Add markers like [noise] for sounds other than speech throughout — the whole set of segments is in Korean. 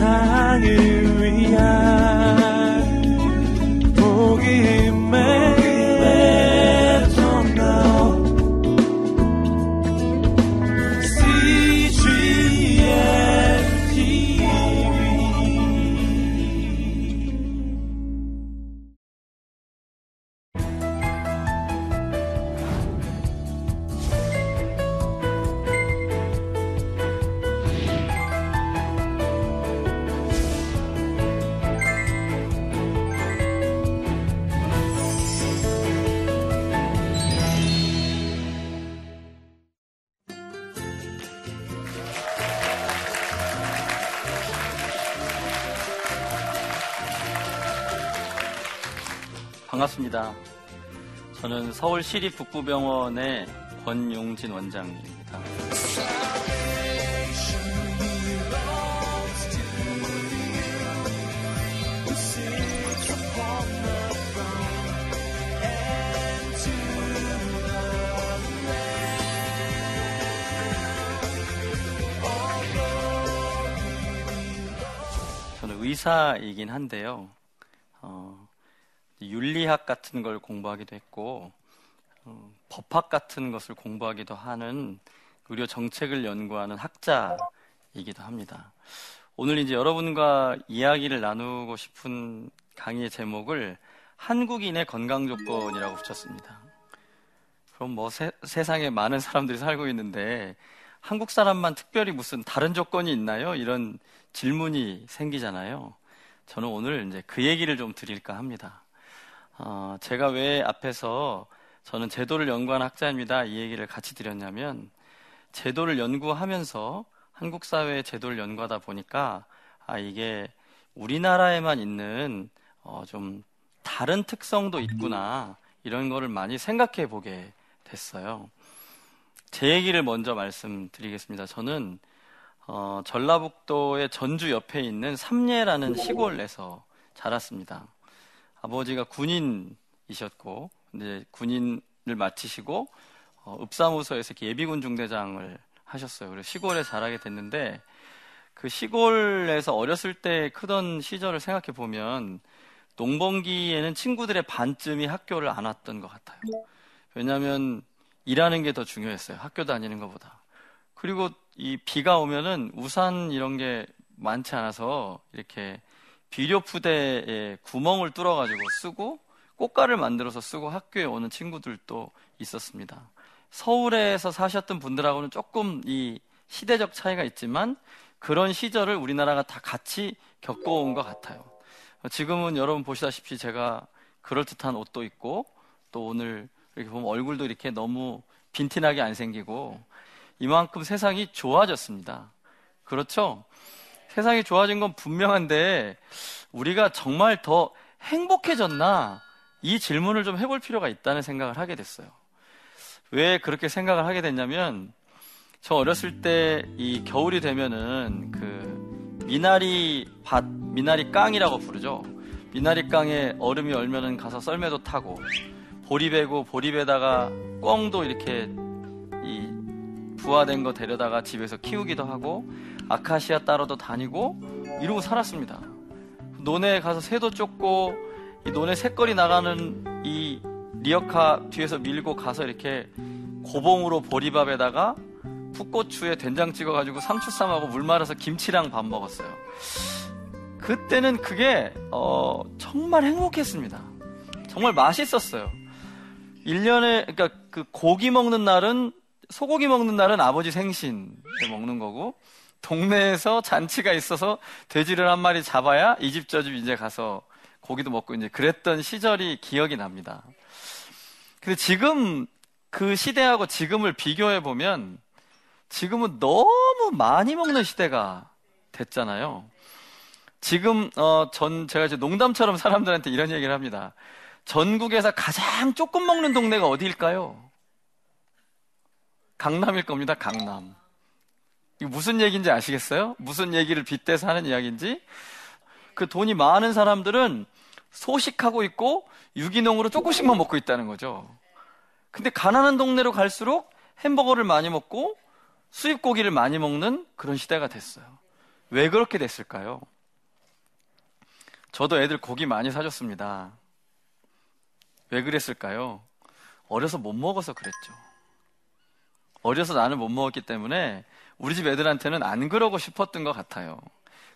세상을 반갑습니다. 저는 서울시립북부병원의 권용진 원장입니다. 저는 의사이긴 한데요. 어, 윤리학 같은 걸 공부하기도 했고 어, 법학 같은 것을 공부하기도 하는 의료 정책을 연구하는 학자이기도 합니다. 오늘 이제 여러분과 이야기를 나누고 싶은 강의의 제목을 한국인의 건강 조건이라고 붙였습니다. 그럼 뭐 세, 세상에 많은 사람들이 살고 있는데 한국 사람만 특별히 무슨 다른 조건이 있나요? 이런 질문이 생기잖아요. 저는 오늘 이제 그 얘기를 좀 드릴까 합니다. 어, 제가 왜 앞에서 저는 제도를 연구한 학자입니다. 이 얘기를 같이 드렸냐면 제도를 연구하면서 한국 사회의 제도를 연구하다 보니까 아 이게 우리나라에만 있는 어, 좀 다른 특성도 있구나 이런 거를 많이 생각해 보게 됐어요. 제 얘기를 먼저 말씀드리겠습니다. 저는 어, 전라북도의 전주 옆에 있는 삼례라는 시골에서 자랐습니다. 아버지가 군인이셨고 이제 군인을 마치시고 어, 읍사무소에서 예비군 중대장을 하셨어요. 그래서 시골에 자라게 됐는데 그 시골에서 어렸을 때 크던 시절을 생각해 보면 농번기에는 친구들의 반쯤이 학교를 안 왔던 것 같아요. 왜냐하면 일하는 게 더 중요했어요. 학교 다니는 것보다. 그리고 이 비가 오면은 우산 이런 게 많지 않아서 이렇게 비료푸대에 구멍을 뚫어가지고 쓰고 꽃가를 만들어서 쓰고 학교에 오는 친구들도 있었습니다. 서울에서 사셨던 분들하고는 조금 이 시대적 차이가 있지만 그런 시절을 우리나라가 다 같이 겪어온 것 같아요. 지금은 여러분 보시다시피 제가 그럴듯한 옷도 입고 또 오늘 이렇게 보면 얼굴도 이렇게 너무 빈티나게 안 생기고 이만큼 세상이 좋아졌습니다. 그렇죠? 세상이 좋아진 건 분명한데 우리가 정말 더 행복해졌나 이 질문을 좀 해볼 필요가 있다는 생각을 하게 됐어요. 왜 그렇게 생각을 하게 됐냐면 저 어렸을 때 이 겨울이 되면은 그 미나리 밭, 미나리 깡이라고 부르죠. 미나리 깡에 얼음이 얼면은 가서 썰매도 타고 보리배고 보리배다가 꿩도 이렇게 이 부화된 거 데려다가 집에서 키우기도 하고 아카시아 따로도 다니고 이러고 살았습니다. 논에 가서 새도 쫓고 이 논에 새거리 나가는 이 리어카 뒤에서 밀고 가서 이렇게 고봉으로 보리밥에다가 풋고추에 된장 찍어가지고 상추 쌈하고 물 말아서 김치랑 밥 먹었어요. 그때는 그게 어, 정말 행복했습니다. 정말 맛있었어요. 1년에 그러니까 그 고기 먹는 날은 소고기 먹는 날은 아버지 생신 때 먹는 거고 동네에서 잔치가 있어서 돼지를 한 마리 잡아야 이 집 저 집 이제 가서 고기도 먹고 이제 그랬던 시절이 기억이 납니다. 근데 지금 그 시대하고 지금을 비교해 보면 지금은 너무 많이 먹는 시대가 됐잖아요. 지금 어 전 제가 이제 농담처럼 사람들한테 이런 얘기를 합니다. 전국에서 가장 조금 먹는 동네가 어디일까요? 강남일 겁니다. 강남. 무슨 얘기인지 아시겠어요? 무슨 얘기를 빗대서 하는 이야기인지? 그 돈이 많은 사람들은 소식하고 있고 유기농으로 조금씩만 먹고 있다는 거죠. 근데 가난한 동네로 갈수록 햄버거를 많이 먹고 수입 고기를 많이 먹는 그런 시대가 됐어요. 왜 그렇게 됐을까요? 저도 애들 고기 많이 사줬습니다. 왜 그랬을까요? 어려서 못 먹어서 그랬죠. 어려서 나는 못 먹었기 때문에 우리 집 애들한테는 안 그러고 싶었던 것 같아요.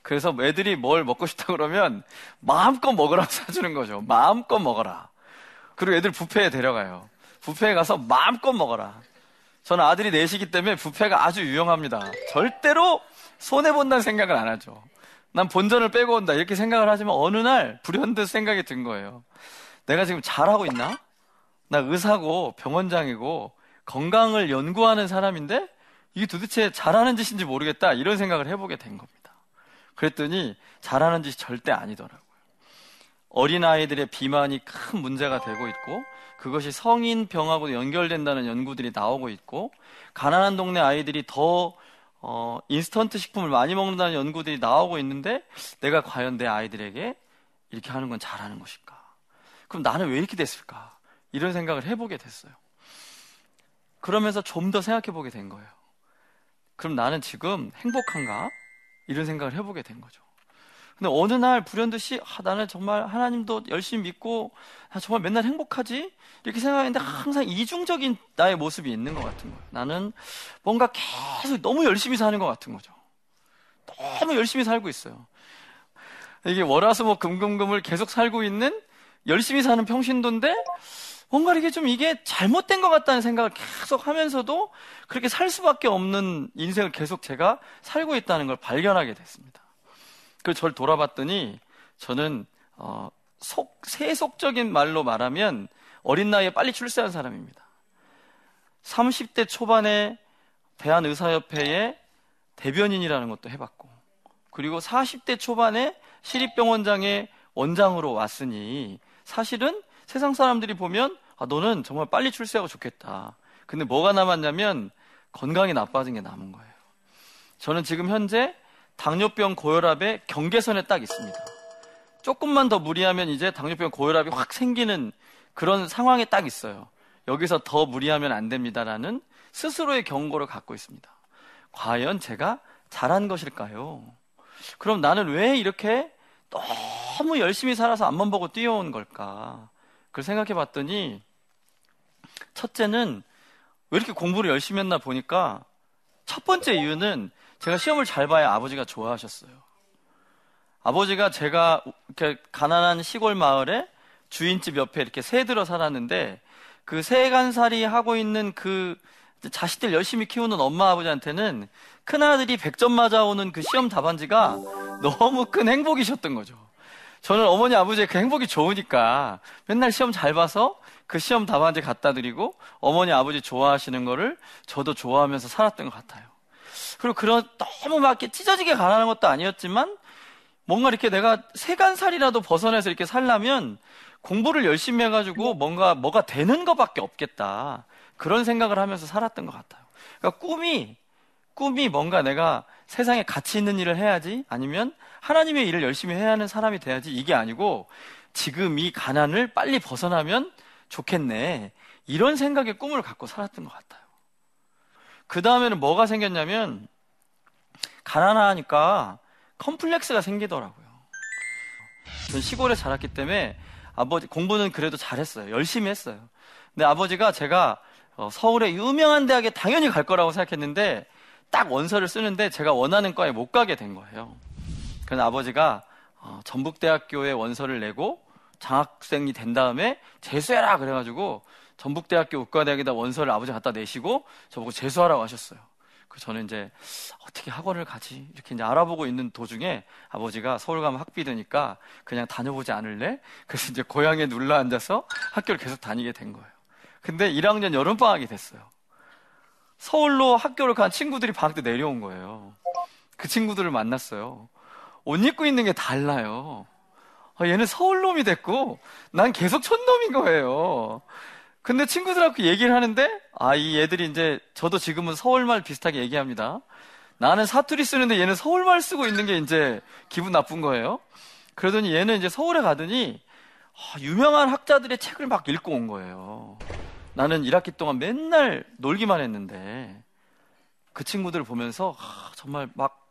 그래서 애들이 뭘 먹고 싶다 그러면 마음껏 먹으라고 [laughs] 사주는 거죠. 마음껏 먹어라. 그리고 애들 부페에 데려가요. 부페에 가서 마음껏 먹어라. 저는 아들이 넷이기 때문에 부페가 아주 유용합니다. 절대로 손해본다는 생각을 안 하죠. 난 본전을 빼고 온다. 이렇게 생각을 하지만 어느 날 불현듯 생각이 든 거예요. 내가 지금 잘하고 있나? 나 의사고 병원장이고 건강을 연구하는 사람인데 이게 도대체 잘하는 짓인지 모르겠다. 이런 생각을 해보게 된 겁니다. 그랬더니 잘하는 짓이 절대 아니더라고요. 어린아이들의 비만이 큰 문제가 되고 있고 그것이 성인 병하고 연결된다는 연구들이 나오고 있고 가난한 동네 아이들이 더 어, 인스턴트 식품을 많이 먹는다는 연구들이 나오고 있는데 내가 과연 내 아이들에게 이렇게 하는 건 잘하는 것일까? 그럼 나는 왜 이렇게 됐을까? 이런 생각을 해보게 됐어요. 그러면서 좀 더 생각해 보게 된 거예요. 그럼 나는 지금 행복한가? 이런 생각을 해보게 된 거죠. 근데 어느 날 불현듯이 아, 나는 정말 하나님도 열심히 믿고 아, 정말 맨날 행복하지 이렇게 생각했는데 항상 이중적인 나의 모습이 있는 것 같은 거예요. 나는 뭔가 계속 너무 열심히 사는 것 같은 거죠. 너무 열심히 살고 있어요. 이게 월화수목 금금금을 계속 살고 있는 열심히 사는 평신도인데 뭔가 이게 좀 이게 잘못된 것 같다는 생각을 계속 하면서도 그렇게 살 수밖에 없는 인생을 계속 제가 살고 있다는 걸 발견하게 됐습니다. 그래서 저를 돌아봤더니 저는 어, 속, 세속적인 말로 말하면 어린 나이에 빨리 출세한 사람입니다. 30대 초반에 대한의사협회에 대변인이라는 것도 해봤고, 그리고 40대 초반에 시립병원장의 원장으로 왔으니 사실은 세상 사람들이 보면 아, 너는 정말 빨리 출세하고 좋겠다. 근데 뭐가 남았냐면 건강이 나빠진 게 남은 거예요. 저는 지금 현재 당뇨병 고혈압의 경계선에 딱 있습니다. 조금만 더 무리하면 이제 당뇨병 고혈압이 확 생기는 그런 상황에 딱 있어요. 여기서 더 무리하면 안 됩니다라는 스스로의 경고를 갖고 있습니다. 과연 제가 잘한 것일까요? 그럼 나는 왜 이렇게 너무 열심히 살아서 앞만 보고 뛰어온 걸까? 그걸 생각해 봤더니 첫째는 왜 이렇게 공부를 열심히 했나 보니까 첫 번째 이유는 제가 시험을 잘 봐야 아버지가 좋아하셨어요. 아버지가 제가 이렇게 가난한 시골 마을에 주인집 옆에 이렇게 새 들어 살았는데 그 새간살이 하고 있는 그 자식들 열심히 키우는 엄마 아버지한테는 큰아들이 100점 맞아오는 그 시험 답안지가 너무 큰 행복이셨던 거죠. 저는 어머니 아버지의 그 행복이 좋으니까 맨날 시험 잘 봐서 그 시험 답안지 갖다 드리고 어머니 아버지 좋아하시는 거를 저도 좋아하면서 살았던 것 같아요. 그리고 그런 너무 막 이렇게 찢어지게 가라는 것도 아니었지만 뭔가 이렇게 내가 세간살이라도 벗어나서 이렇게 살려면 공부를 열심히 해가지고 뭔가 뭐가 되는 것밖에 없겠다 그런 생각을 하면서 살았던 것 같아요. 그러니까 꿈이 꿈이 뭔가 내가 세상에 가치 있는 일을 해야지 아니면 하나님의 일을 열심히 해야 하는 사람이 돼야지 이게 아니고 지금 이 가난을 빨리 벗어나면 좋겠네. 이런 생각의 꿈을 갖고 살았던 것 같아요. 그 다음에는 뭐가 생겼냐면 가난하니까 컴플렉스가 생기더라고요. 전 시골에 자랐기 때문에 아버지 공부는 그래도 잘했어요. 열심히 했어요. 근데 아버지가 제가 어, 서울의 유명한 대학에 당연히 갈 거라고 생각했는데 딱 원서를 쓰는데 제가 원하는 과에 못 가게 된 거예요. 그래서 아버지가 어, 전북대학교에 원서를 내고 장학생이 된 다음에 재수해라 그래가지고 전북대학교 의과대학에다 원서를 아버지 갖다 내시고 저보고 재수하라고 하셨어요. 그 저는 이제 어떻게 학원을 가지 이렇게 이제 알아보고 있는 도중에 아버지가 서울 가면 학비 드니까 그냥 다녀보지 않을래? 그래서 이제 고향에 눌러 앉아서 학교를 계속 다니게 된 거예요. 근데 1학년 여름 방학이 됐어요. 서울로 학교를 간 친구들이 방학 때 내려온 거예요. 그 친구들을 만났어요. 옷 입고 있는 게 달라요. 아, 얘는 서울놈이 됐고 난 계속 촌놈인 거예요. 근데 친구들하고 얘기를 하는데 아, 이 얘들이 이제 저도 지금은 서울말 비슷하게 얘기합니다. 나는 사투리 쓰는데 얘는 서울말 쓰고 있는 게 이제 기분 나쁜 거예요. 그러더니 얘는 이제 서울에 가더니 아, 유명한 학자들의 책을 막 읽고 온 거예요. 나는 1학기 동안 맨날 놀기만 했는데 그 친구들을 보면서 아, 정말 막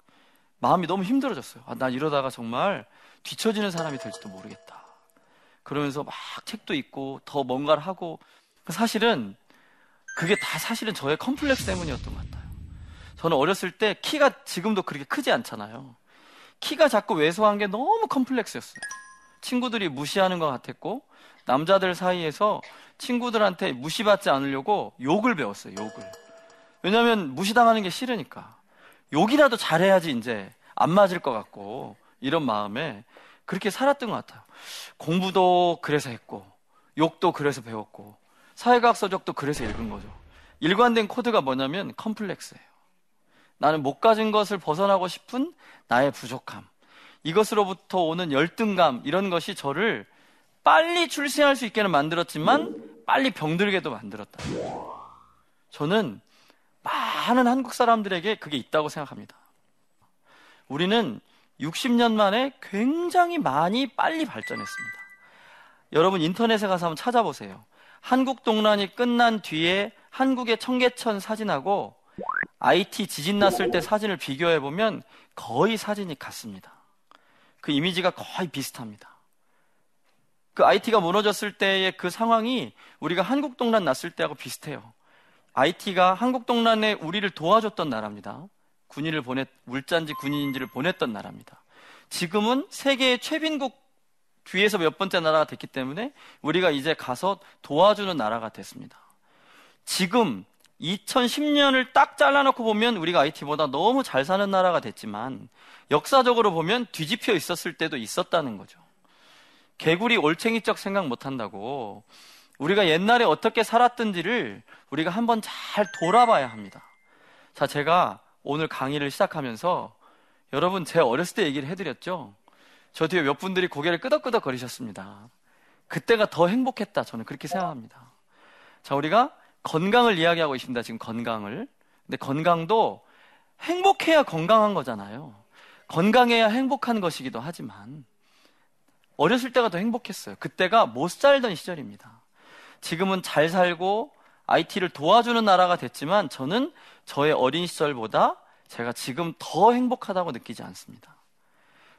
마음이 너무 힘들어졌어요. 아, 난 이러다가 정말 뒤처지는 사람이 될지도 모르겠다. 그러면서 막 책도 읽고 더 뭔가를 하고 사실은 그게 다 사실은 저의 컴플렉스 때문이었던 것 같아요. 저는 어렸을 때 키가 지금도 그렇게 크지 않잖아요. 키가 자꾸 왜소한 게 너무 컴플렉스였어요. 친구들이 무시하는 것 같았고 남자들 사이에서 친구들한테 무시받지 않으려고 욕을 배웠어요. 욕을. 왜냐하면 무시당하는 게 싫으니까. 욕이라도 잘해야지 이제 안 맞을 것 같고 이런 마음에 그렇게 살았던 것 같아요. 공부도 그래서 했고 욕도 그래서 배웠고 사회과학 서적도 그래서 읽은 거죠. 일관된 코드가 뭐냐면 컴플렉스예요. 나는 못 가진 것을 벗어나고 싶은 나의 부족함. 이것으로부터 오는 열등감 이런 것이 저를 빨리 출생할 수 있게는 만들었지만 빨리 병들게도 만들었다. 저는 많은 한국 사람들에게 그게 있다고 생각합니다. 우리는 60년 만에 굉장히 많이 빨리 발전했습니다. 여러분 인터넷에 가서 한번 찾아보세요. 한국 동란이 끝난 뒤에 한국의 청계천 사진하고 IT 지진 났을 때 사진을 비교해 보면 거의 사진이 같습니다. 그 이미지가 거의 비슷합니다. 그 IT가 무너졌을 때의 그 상황이 우리가 한국 동란 났을 때하고 비슷해요. IT가 한국 동란에 우리를 도와줬던 나라입니다. 군인을 보냈, 물잔지 군인인지를 보냈던 나라입니다. 지금은 세계의 최빈국 뒤에서 몇 번째 나라가 됐기 때문에 우리가 이제 가서 도와주는 나라가 됐습니다. 지금 2010년을 딱 잘라놓고 보면 우리가 IT보다 너무 잘 사는 나라가 됐지만 역사적으로 보면 뒤집혀 있었을 때도 있었다는 거죠. 개구리 올챙이적 생각 못 한다고 우리가 옛날에 어떻게 살았던지를 우리가 한번 잘 돌아봐야 합니다. 자, 제가 오늘 강의를 시작하면서 여러분 제 어렸을 때 얘기를 해드렸죠. 저 뒤에 몇 분들이 고개를 끄덕끄덕 거리셨습니다. 그때가 더 행복했다. 저는 그렇게 생각합니다. 자, 우리가 건강을 이야기하고 있습니다. 지금 건강을. 근데 건강도 행복해야 건강한 거잖아요. 건강해야 행복한 것이기도 하지만 어렸을 때가 더 행복했어요. 그때가 못 살던 시절입니다. 지금은 잘 살고 IT를 도와주는 나라가 됐지만 저는 저의 어린 시절보다 제가 지금 더 행복하다고 느끼지 않습니다.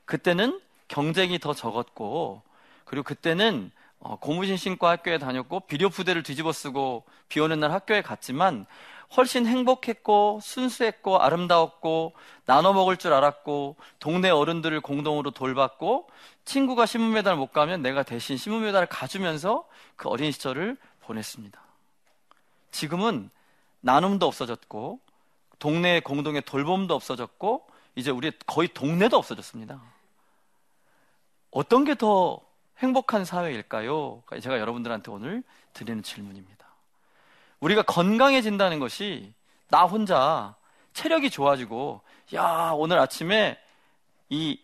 그때는 경쟁이 더 적었고 그리고 그때는 어, 고무신 신고 학교에 다녔고 비료 부대를 뒤집어 쓰고 비 오는 날 학교에 갔지만 훨씬 행복했고 순수했고 아름다웠고 나눠 먹을 줄 알았고 동네 어른들을 공동으로 돌봤고 친구가 신문 메달 못 가면 내가 대신 신문 메달을 가주면서 그 어린 시절을 보냈습니다. 지금은 나눔도 없어졌고 동네 공동의 돌봄도 없어졌고 이제 우리 거의 동네도 없어졌습니다. 어떤 게 더 행복한 사회일까요? 제가 여러분들한테 오늘 드리는 질문입니다. 우리가 건강해진다는 것이 나 혼자 체력이 좋아지고, 야, 오늘 아침에 이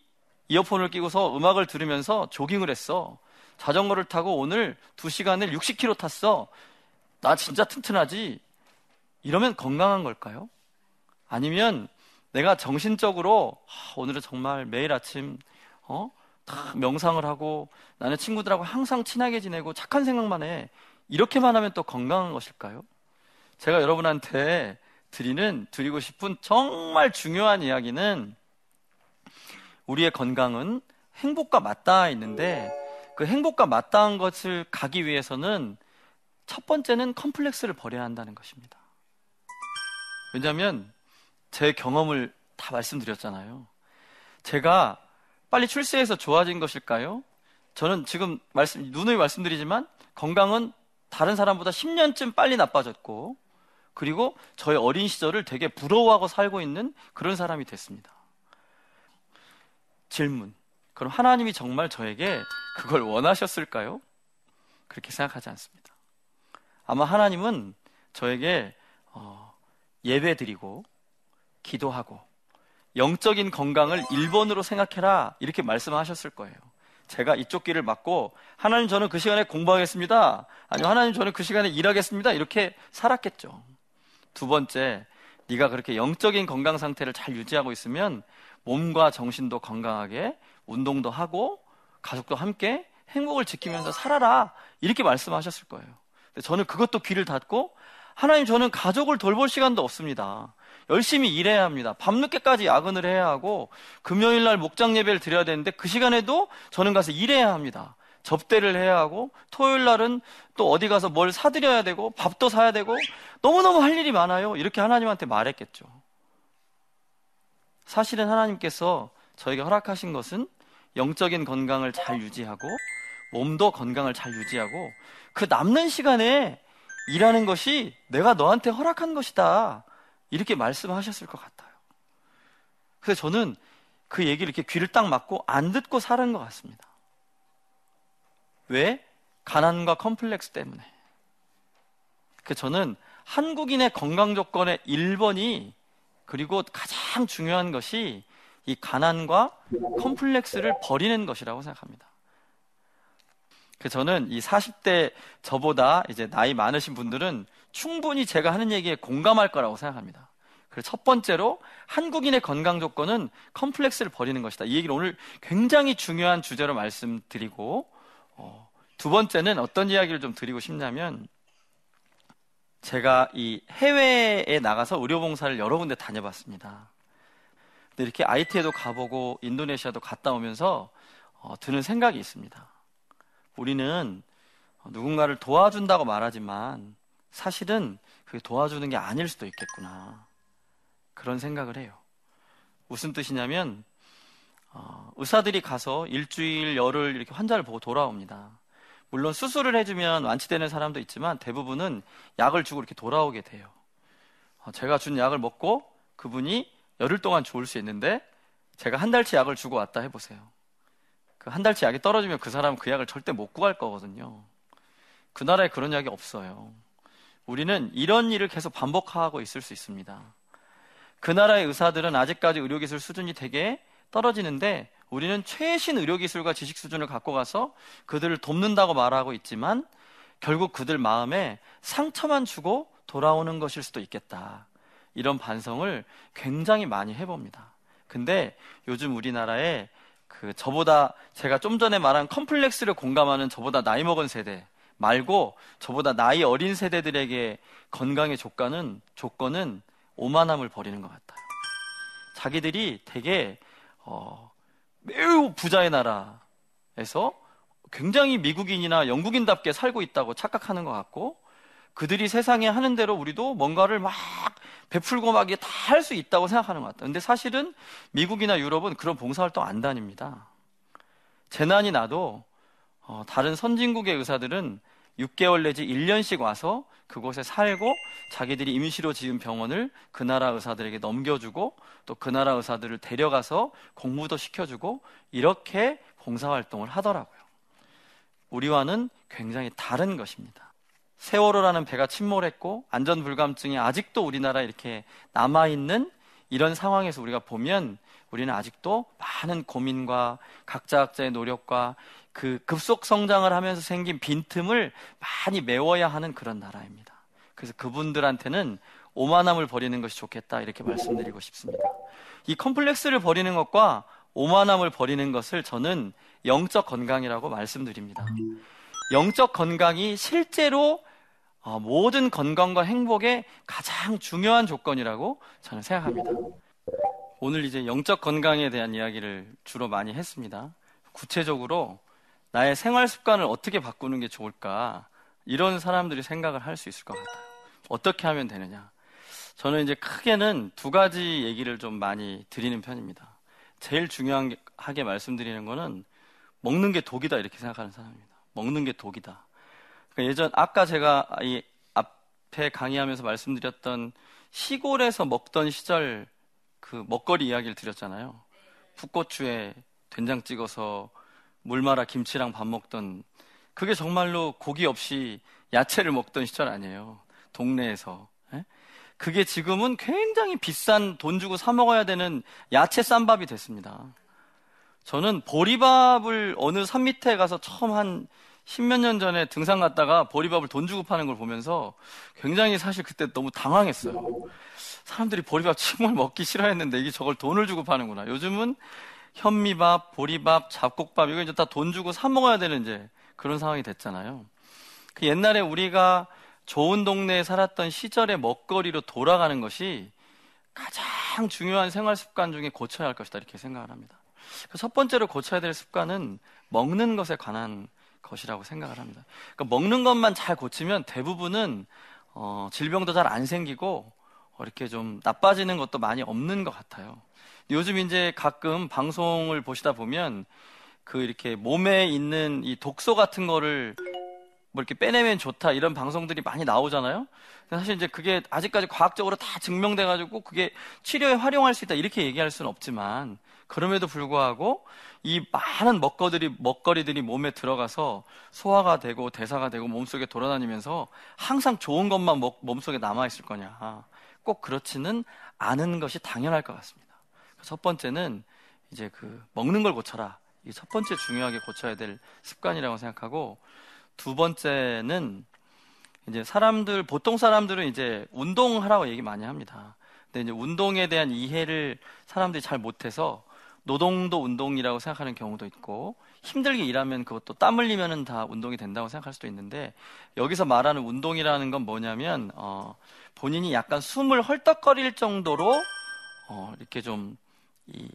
이어폰을 끼고서 음악을 들으면서 조깅을 했어. 자전거를 타고 오늘 2시간을 60km 탔어. 나 진짜 튼튼하지? 이러면 건강한 걸까요? 아니면 내가 정신적으로 아, 오늘은 정말 매일 아침 어? 다 명상을 하고 나는 친구들하고 항상 친하게 지내고 착한 생각만 해. 이렇게만 하면 또 건강한 것일까요? 제가 여러분한테 드리는, 드리고 싶은 정말 중요한 이야기는 우리의 건강은 행복과 맞닿아 있는데 그 행복과 맞닿은 것을 가기 위해서는 첫 번째는 컴플렉스를 버려야 한다는 것입니다. 왜냐하면 제 경험을 다 말씀드렸잖아요. 제가 빨리 출세해서 좋아진 것일까요? 저는 지금 말씀, 누누이 말씀드리지만 건강은 다른 사람보다 10년쯤 빨리 나빠졌고 그리고 저의 어린 시절을 되게 부러워하고 살고 있는 그런 사람이 됐습니다. 질문. 그럼 하나님이 정말 저에게 그걸 원하셨을까요? 그렇게 생각하지 않습니다. 아마 하나님은 저에게 어, 예배 드리고 기도하고 영적인 건강을 1번으로 생각해라. 이렇게 말씀하셨을 거예요. 제가 이쪽 길을 맞고 하나님 저는 그 시간에 공부하겠습니다. 아니면 하나님 저는 그 시간에 일하겠습니다. 이렇게 살았겠죠. 두 번째, 네가 그렇게 영적인 건강 상태를 잘 유지하고 있으면 몸과 정신도 건강하게 운동도 하고 가족도 함께 행복을 지키면서 살아라. 이렇게 말씀하셨을 거예요. 근데 저는 그것도 귀를 닫고 하나님 저는 가족을 돌볼 시간도 없습니다. 열심히 일해야 합니다. 밤늦게까지 야근을 해야 하고 금요일 날 목장 예배를 드려야 되는데 그 시간에도 저는 가서 일해야 합니다. 접대를 해야 하고 토요일 날은 또 어디 가서 뭘 사드려야 되고 밥도 사야 되고 너무너무 할 일이 많아요. 이렇게 하나님한테 말했겠죠. 사실은 하나님께서 저에게 허락하신 것은 영적인 건강을 잘 유지하고 몸도 건강을 잘 유지하고 그 남는 시간에 일하는 것이 내가 너한테 허락한 것이다. 이렇게 말씀하셨을 것 같아요. 그래서 저는 그 얘기를 이렇게 귀를 딱 막고 안 듣고 살은 것 같습니다. 왜? 가난과 컴플렉스 때문에. 그 저는 한국인의 건강 조건의 1번이 그리고 가장 중요한 것이 이 가난과 컴플렉스를 버리는 것이라고 생각합니다. 그 저는 이 40대 저보다 이제 나이 많으신 분들은 충분히 제가 하는 얘기에 공감할 거라고 생각합니다. 그래서 첫 번째로 한국인의 건강 조건은 컴플렉스를 버리는 것이다. 이 얘기를 오늘 굉장히 중요한 주제로 말씀드리고 어, 두 번째는 어떤 이야기를 좀 드리고 싶냐면 제가 이 해외에 나가서 의료봉사를 여러 군데 다녀봤습니다. 근데 이렇게 IT에도 가보고 인도네시아도 갔다 오면서 어, 드는 생각이 있습니다. 우리는 누군가를 도와준다고 말하지만 사실은 그게 도와주는 게 아닐 수도 있겠구나. 그런 생각을 해요. 무슨 뜻이냐면 어, 의사들이 가서 일주일, 열흘 이렇게 환자를 보고 돌아옵니다. 물론 수술을 해주면 완치되는 사람도 있지만 대부분은 약을 주고 이렇게 돌아오게 돼요. 어, 제가 준 약을 먹고 그분이 열흘 동안 좋을 수 있는데 제가 한 달치 약을 주고 왔다 해보세요. 그 한 달치 약이 떨어지면 그 사람은 그 약을 절대 못 구할 거거든요. 그 나라에 그런 약이 없어요. 우리는 이런 일을 계속 반복하고 있을 수 있습니다. 그 나라의 의사들은 아직까지 의료기술 수준이 되게 떨어지는데 우리는 최신 의료기술과 지식 수준을 갖고 가서 그들을 돕는다고 말하고 있지만 결국 그들 마음에 상처만 주고 돌아오는 것일 수도 있겠다. 이런 반성을 굉장히 많이 해봅니다. 근데 요즘 우리나라에 그 저보다 제가 좀 전에 말한 컴플렉스를 공감하는 저보다 나이 먹은 세대 말고 저보다 나이 어린 세대들에게 건강의 조건은 조건은 오만함을 버리는 것 같아요. 자기들이 되게 어, 매우 부자의 나라에서 굉장히 미국인이나 영국인답게 살고 있다고 착각하는 것 같고 그들이 세상에 하는 대로 우리도 뭔가를 막 베풀고 막 다 할 수 있다고 생각하는 것 같다. 근데 사실은 미국이나 유럽은 그런 봉사활동 안 다닙니다. 재난이 나도 어, 다른 선진국의 의사들은 6개월 내지 1년씩 와서 그곳에 살고 자기들이 임시로 지은 병원을 그 나라 의사들에게 넘겨주고 또 그 나라 의사들을 데려가서 공부도 시켜주고 이렇게 봉사활동을 하더라고요. 우리와는 굉장히 다른 것입니다. 세월호라는 배가 침몰했고 안전불감증이 아직도 우리나라에 이렇게 남아있는 이런 상황에서 우리가 보면 우리는 아직도 많은 고민과 각자 각자의 노력과 그 급속 성장을 하면서 생긴 빈틈을 많이 메워야 하는 그런 나라입니다. 그래서 그분들한테는 오만함을 버리는 것이 좋겠다 이렇게 말씀드리고 싶습니다. 이 컴플렉스를 버리는 것과 오만함을 버리는 것을 저는 영적 건강이라고 말씀드립니다. 영적 건강이 실제로 어, 모든 건강과 행복의 가장 중요한 조건이라고 저는 생각합니다. 오늘 이제 영적 건강에 대한 이야기를 주로 많이 했습니다. 구체적으로 나의 생활 습관을 어떻게 바꾸는 게 좋을까? 이런 사람들이 생각을 할 수 있을 것 같아요. 어떻게 하면 되느냐? 저는 이제 크게는 두 가지 얘기를 좀 많이 드리는 편입니다. 제일 중요하게 말씀드리는 거는 먹는 게 독이다 이렇게 생각하는 사람입니다. 먹는 게 독이다. 그러니까 예전 아까 제가 이 앞에 강의하면서 말씀드렸던 시골에서 먹던 시절 그 먹거리 이야기를 드렸잖아요. 풋고추에 된장 찍어서 물 말아 김치랑 밥 먹던 그게 정말로 고기 없이 야채를 먹던 시절 아니에요. 동네에서. 예? 그게 지금은 굉장히 비싼 돈 주고 사 먹어야 되는 야채 쌈밥이 됐습니다. 저는 보리밥을 어느 산 밑에 가서 처음 한 십몇 년 전에 등산 갔다가 보리밥을 돈 주고 파는 걸 보면서 굉장히 사실 그때 너무 당황했어요. 사람들이 보리밥 [laughs] 정말 먹기 싫어했는데 이게 저걸 돈을 주고 파는구나. 요즘은 현미밥, 보리밥, 잡곡밥 이거 이제 다 돈 주고 사 먹어야 되는 이제 그런 상황이 됐잖아요. 그 옛날에 우리가 좋은 동네에 살았던 시절의 먹거리로 돌아가는 것이 가장 중요한 생활 습관 중에 고쳐야 할 것이다 이렇게 생각을 합니다. 그 첫 번째로 고쳐야 될 습관은 먹는 것에 관한 것이라고 생각을 합니다. 그러니까 먹는 것만 잘 고치면 대부분은 어, 질병도 잘 안 생기고 어, 이렇게 좀 나빠지는 것도 많이 없는 것 같아요. 요즘 이제 가끔 방송을 보시다 보면 그 이렇게 몸에 있는 이 독소 같은 거를 뭐 이렇게 빼내면 좋다 이런 방송들이 많이 나오잖아요. 사실 이제 그게 아직까지 과학적으로 다 증명돼 가지고 그게 치료에 활용할 수 있다 이렇게 얘기할 수는 없지만 그럼에도 불구하고 이 많은 먹거리들이 먹거리들이 몸에 들어가서 소화가 되고 대사가 되고 몸속에 돌아다니면서 항상 좋은 것만 먹, 몸속에 남아 있을 거냐? 꼭 그렇지는 않은 것이 당연할 것 같습니다. 첫 번째는 이제 그 먹는 걸 고쳐라. 이 첫 번째 중요하게 고쳐야 될 습관이라고 생각하고 두 번째는 이제 사람들 보통 사람들은 이제 운동하라고 얘기 많이 합니다. 근데 이제 운동에 대한 이해를 사람들이 잘 못해서 노동도 운동이라고 생각하는 경우도 있고 힘들게 일하면 그것도 땀 흘리면은 다 운동이 된다고 생각할 수도 있는데 여기서 말하는 운동이라는 건 뭐냐면 어, 본인이 약간 숨을 헐떡거릴 정도로 어, 이렇게 좀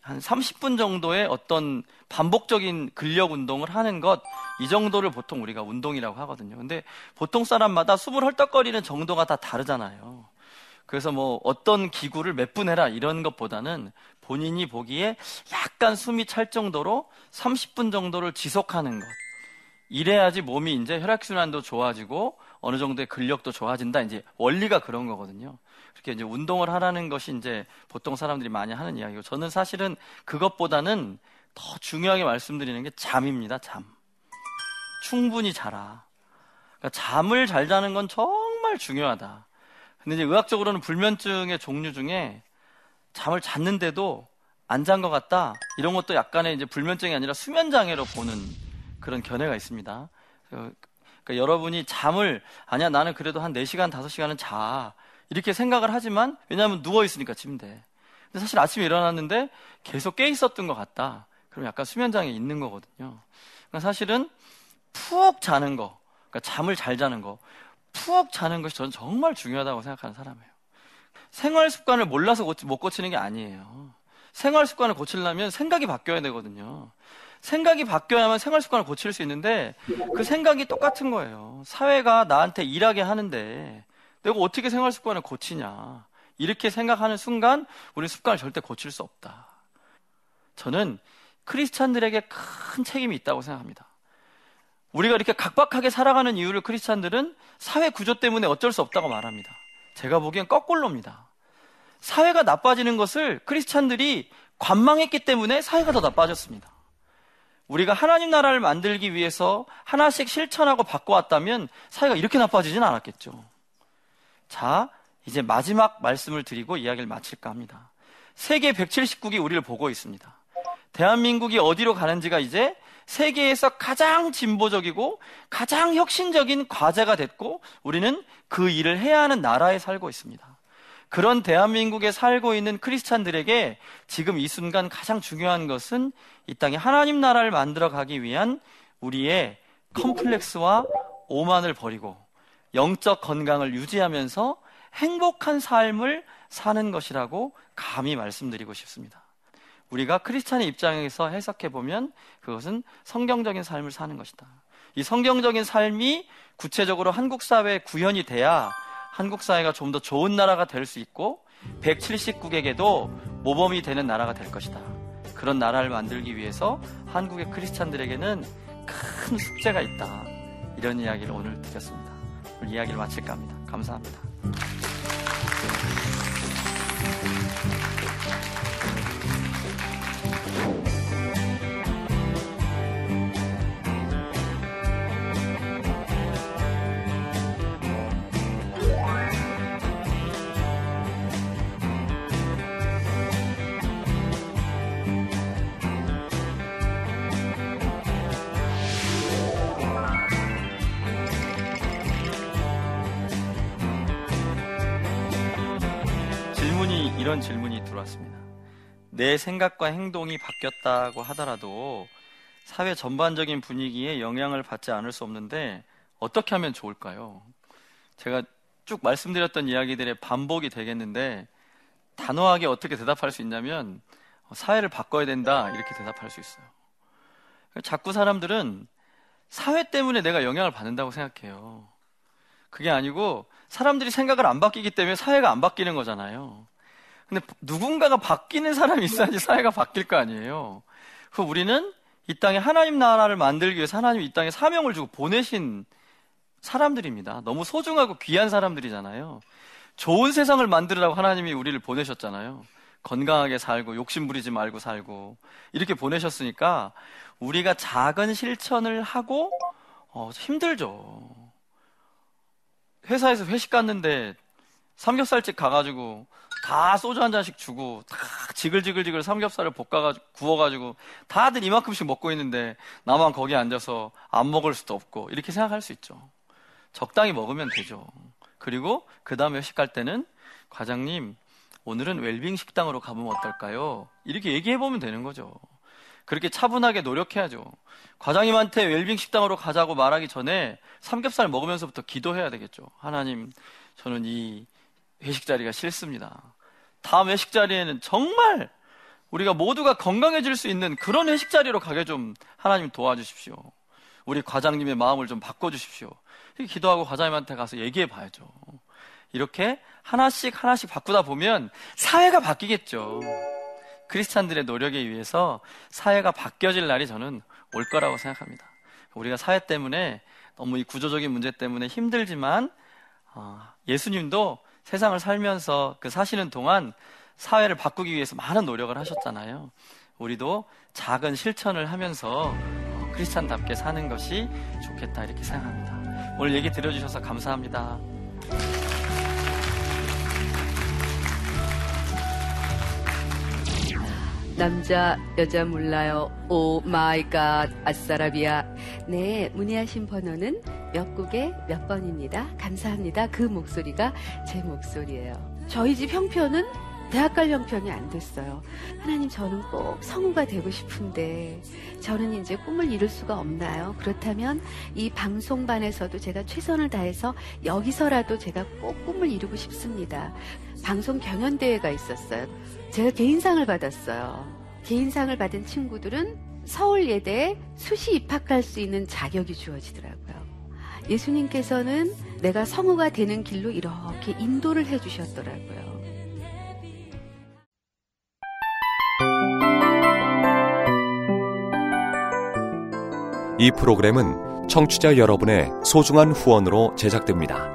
한 30분 정도의 어떤 반복적인 근력 운동을 하는 것, 이 정도를 보통 우리가 운동이라고 하거든요. 근데 보통 사람마다 숨을 헐떡거리는 정도가 다 다르잖아요. 그래서 뭐 어떤 기구를 몇 분 해라 이런 것보다는 본인이 보기에 약간 숨이 찰 정도로 30분 정도를 지속하는 것. 이래야지 몸이 이제 혈액순환도 좋아지고 어느 정도의 근력도 좋아진다. 이제 원리가 그런 거거든요. 그렇게 이제 운동을 하라는 것이 이제 보통 사람들이 많이 하는 이야기고 저는 사실은 그것보다는 더 중요하게 말씀드리는 게 잠입니다. 잠. 충분히 자라. 그러니까 잠을 잘 자는 건 정말 중요하다. 근데 이제 의학적으로는 불면증의 종류 중에 잠을 잤는데도 안 잔 것 같다. 이런 것도 약간의 이제 불면증이 아니라 수면 장애로 보는 그런 견해가 있습니다. 그러니까 여러분이 잠을 아니야 나는 그래도 한 4시간 5시간은 자. 이렇게 생각을 하지만 왜냐하면 누워 있으니까 침대. 근데 사실 아침에 일어났는데 계속 깨 있었던 것 같다. 그럼 약간 수면 장애 있는 거거든요. 그러니까 사실은 푹 자는 거, 그러니까 잠을 잘 자는 거, 푹 자는 것이 저는 정말 중요하다고 생각하는 사람이에요. 생활 습관을 몰라서 못 고치는 게 아니에요. 생활 습관을 고치려면 생각이 바뀌어야 되거든요. 생각이 바뀌어야만 생활 습관을 고칠 수 있는데 그 생각이 똑같은 거예요. 사회가 나한테 일하게 하는데 내가 어떻게 생활 습관을 고치냐. 이렇게 생각하는 순간 우리 습관을 절대 고칠 수 없다. 저는 크리스찬들에게 큰 책임이 있다고 생각합니다. 우리가 이렇게 각박하게 살아가는 이유를 크리스찬들은 사회 구조 때문에 어쩔 수 없다고 말합니다. 제가 보기엔 거꾸로입니다. 사회가 나빠지는 것을 크리스찬들이 관망했기 때문에 사회가 더 나빠졌습니다. 우리가 하나님 나라를 만들기 위해서 하나씩 실천하고 바꿔왔다면 사회가 이렇게 나빠지진 않았겠죠. 자, 이제 마지막 말씀을 드리고 이야기를 마칠까 합니다. 세계 179기 우리를 보고 있습니다. 대한민국이 어디로 가는지가 이제 세계에서 가장 진보적이고 가장 혁신적인 과제가 됐고 우리는 그 일을 해야 하는 나라에 살고 있습니다. 그런 대한민국에 살고 있는 크리스찬들에게 지금 이 순간 가장 중요한 것은 이 땅에 하나님 나라를 만들어 가기 위한 우리의 컴플렉스와 오만을 버리고 영적 건강을 유지하면서 행복한 삶을 사는 것이라고 감히 말씀드리고 싶습니다. 우리가 크리스찬의 입장에서 해석해 보면 그것은 성경적인 삶을 사는 것이다. 이 성경적인 삶이 구체적으로 한국 사회에 구현이 돼야 한국 사회가 좀 더 좋은 나라가 될 수 있고 179개에도 모범이 되는 나라가 될 것이다. 그런 나라를 만들기 위해서 한국의 크리스찬들에게는 큰 숙제가 있다. 이런 이야기를 오늘 드렸습니다. 이야기를 마칠까 합니다. 감사합니다. 이런 질문이 들어왔습니다. 내 생각과 행동이 바뀌었다고 하더라도 사회 전반적인 분위기에 영향을 받지 않을 수 없는데 어떻게 하면 좋을까요? 제가 쭉 말씀드렸던 이야기들의 반복이 되겠는데 단호하게 어떻게 대답할 수 있냐면 사회를 바꿔야 된다 이렇게 대답할 수 있어요. 자꾸 사람들은 사회 때문에 내가 영향을 받는다고 생각해요. 그게 아니고 사람들이 생각을 안 바뀌기 때문에 사회가 안 바뀌는 거잖아요. 근데 누군가가 바뀌는 사람이 있어야지 사회가 바뀔 거 아니에요. 그 우리는 이 땅에 하나님 나라를 만들기 위해서 하나님이 이 땅에 사명을 주고 보내신 사람들입니다. 너무 소중하고 귀한 사람들이잖아요. 좋은 세상을 만들으라고 하나님이 우리를 보내셨잖아요. 건강하게 살고 욕심 부리지 말고 살고 이렇게 보내셨으니까 우리가 작은 실천을 하고 어, 힘들죠. 회사에서 회식 갔는데 삼겹살집 가가지고 다 소주 한 잔씩 주고 다 지글지글지글 삼겹살을 볶아가지고 구워가지고 다들 이만큼씩 먹고 있는데 나만 거기 앉아서 안 먹을 수도 없고 이렇게 생각할 수 있죠. 적당히 먹으면 되죠. 그리고 그 다음에 회식 갈 때는 과장님 오늘은 웰빙 식당으로 가보면 어떨까요? 이렇게 얘기해 보면 되는 거죠. 그렇게 차분하게 노력해야죠. 과장님한테 웰빙 식당으로 가자고 말하기 전에 삼겹살 먹으면서부터 기도해야 되겠죠. 하나님, 저는 이 회식 자리가 싫습니다. 다음 회식 자리에는 정말 우리가 모두가 건강해질 수 있는 그런 회식 자리로 가게 좀 하나님 도와주십시오. 우리 과장님의 마음을 좀 바꿔주십시오. 기도하고 과장님한테 가서 얘기해 봐야죠. 이렇게 하나씩 하나씩 바꾸다 보면 사회가 바뀌겠죠. 크리스찬들의 노력에 의해서 사회가 바뀌어질 날이 저는 올 거라고 생각합니다. 우리가 사회 때문에 너무 이 구조적인 문제 때문에 힘들지만 어, 예수님도 세상을 살면서 그 사시는 동안 사회를 바꾸기 위해서 많은 노력을 하셨잖아요. 우리도 작은 실천을 하면서 어, 크리스찬답게 사는 것이 좋겠다 이렇게 생각합니다. 오늘 얘기 들어주셔서 감사합니다. 남자, 여자 몰라요. Oh my God, 아싸라비아. 네, 문의하신 번호는 몇 국에 몇 번입니다. 감사합니다. 그 목소리가 제 목소리예요. 저희 집 형편은 대학 갈 형편이 안 됐어요. 하나님, 저는 꼭 성우가 되고 싶은데, 저는 이제 꿈을 이룰 수가 없나요? 그렇다면 이 방송반에서도 제가 최선을 다해서 여기서라도 제가 꼭 꿈을 이루고 싶습니다. 방송 경연대회가 있었어요. 제가 개인상을 받았어요. 개인상을 받은 친구들은 서울예대에 수시 입학할 수 있는 자격이 주어지더라고요. 예수님께서는 내가 성우가 되는 길로 이렇게 인도를 해주셨더라고요. 이 프로그램은 청취자 여러분의 소중한 후원으로 제작됩니다.